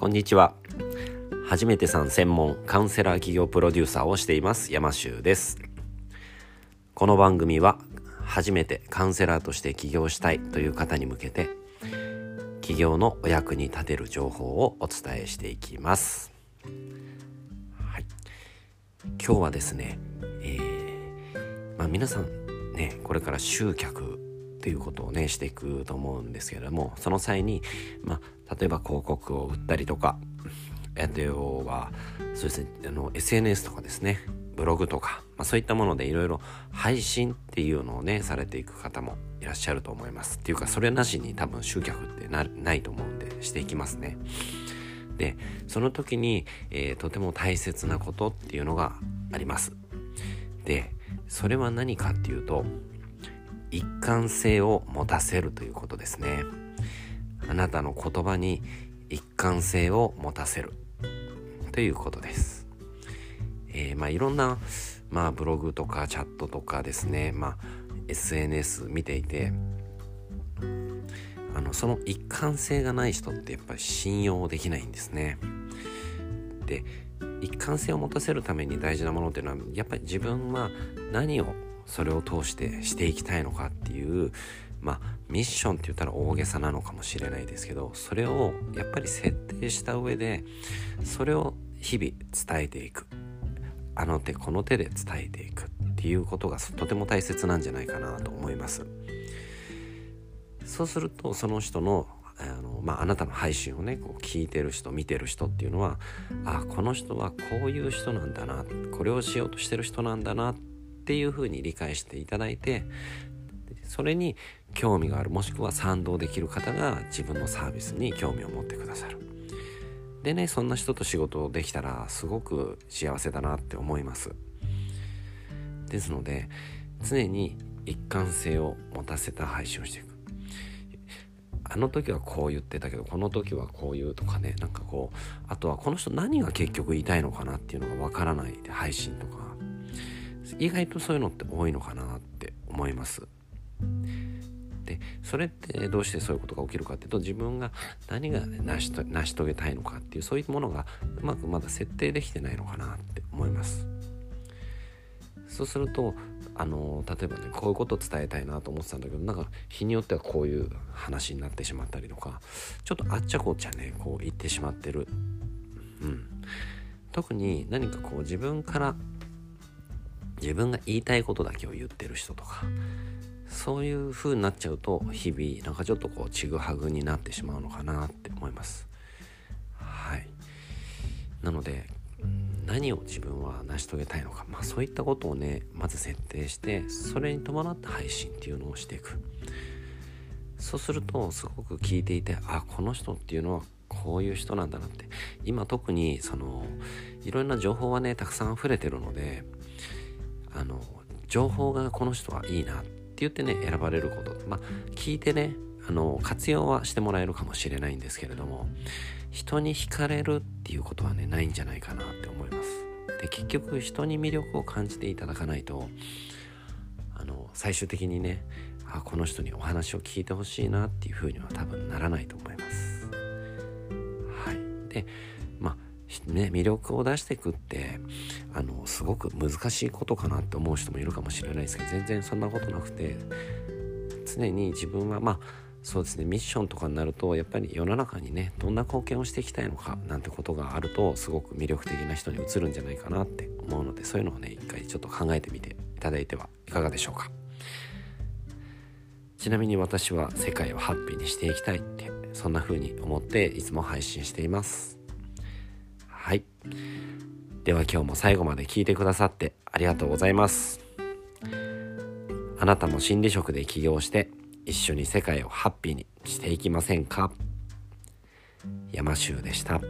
こんにちは。初めてさん専門カウンセラー企業プロデューサーをしています山修です。この番組は初めてカウンセラーとして起業したいという方に向けて起業のお役に立てる情報をお伝えしていきます、はい、今日はですね、えー、まあ、皆さんねこれから集客っていうことをねしていくと思うんですけれどもその際に、まあ、例えば広告を売ったりとかあとはそうですねあの SNS とかですねブログとか、まあ、そういったものでいろいろ配信っていうのをねされていく方もいらっしゃると思います。っていうかそれなしに多分集客ってないと思うんでしていきますね。でその時に、えー、とても大切なことっていうのがあります。でそれは何かっていうと一貫性を持たせるということですね。あなたの言葉に一貫性を持たせる。ということです、えー、まあいろんな、まあ、ブログとかチャットとかですね、まあ、SNS 見ていてあのその一貫性がない人ってやっぱり信用できないんですね。で一貫性を持たせるために大事なものっていうのはやっぱり自分は何をそれを通してしていきたいのかっていうまあミッションって言ったら大げさなのかもしれないですけどそれをやっぱり設定した上でそれを日々伝えていく。あの手この手で伝えていくっていうことがとても大切なんじゃないかなと思います。そうするとその人のあの、まあ、あなたの配信をねこう聞いてる人見てる人っていうのはあこの人はこういう人なんだなこれをしようとしてる人なんだなってていうふうに理解していただいてそれに興味があるもしくは賛同できる方が自分のサービスに興味を持ってくださる。でねそんな人と仕事できたらすごく幸せだなって思います。ですので常に一貫性を持たせた配信をしていく。あの時はこう言ってたけどこの時はこう言うとかねなんかこうあとはこの人何が結局言いたいのかなっていうのがわからないで配信とか。意外とそういうのって多いのかなって思います。でそれってどうしてそういうことが起きるかっていうと自分が何が成し成し遂げたいのかっていうそういうものがうまくまだ設定できてないのかなって思います。そうするとあの例えばねこういうことを伝えたいなと思ってたんだけどなんか日によってはこういう話になってしまったりとかちょっとあっちゃこっちゃねこう言ってしまってる。うん。特に何かこう自分から自分が言いたいことだけを言ってる人とかそういう風になっちゃうと日々なんかちょっとこうちぐはぐになってしまうのかなって思います。はい。なので何を自分は成し遂げたいのか、まあ、そういったことをねまず設定してそれに伴った配信っていうのをしていく。そうするとすごく聞いていてあこの人っていうのはこういう人なんだなって。今特にそのいろんな情報はねたくさん溢れてるのであの情報がこの人はいいなって言ってね選ばれること。まあ聞いてねあの活用はしてもらえるかもしれないんですけれども人に惹かれるっていうことはねないんじゃないかなって思います。で結局人に魅力を感じていただかないとあの最終的にねあこの人にお話を聞いてほしいなっていうふうには多分ならないと思います。はい。でね、魅力を出していくってあのすごく難しいことかなって思う人もいるかもしれないですけど全然そんなことなくて常に自分はまあそうですねミッションとかになるとやっぱり世の中にねどんな貢献をしていきたいのかなんてことがあるとすごく魅力的な人に映るんじゃないかなって思うのでそういうのをね一回ちょっと考えてみていただいてはいかがでしょうか。ちなみに私は世界をハッピーにしていきたいってそんな風に思っていつも配信しています。では今日も最後まで聞いてくださってありがとうございますあなたも心理職で起業して一緒に世界をハッピーにしていきませんか？山州でした。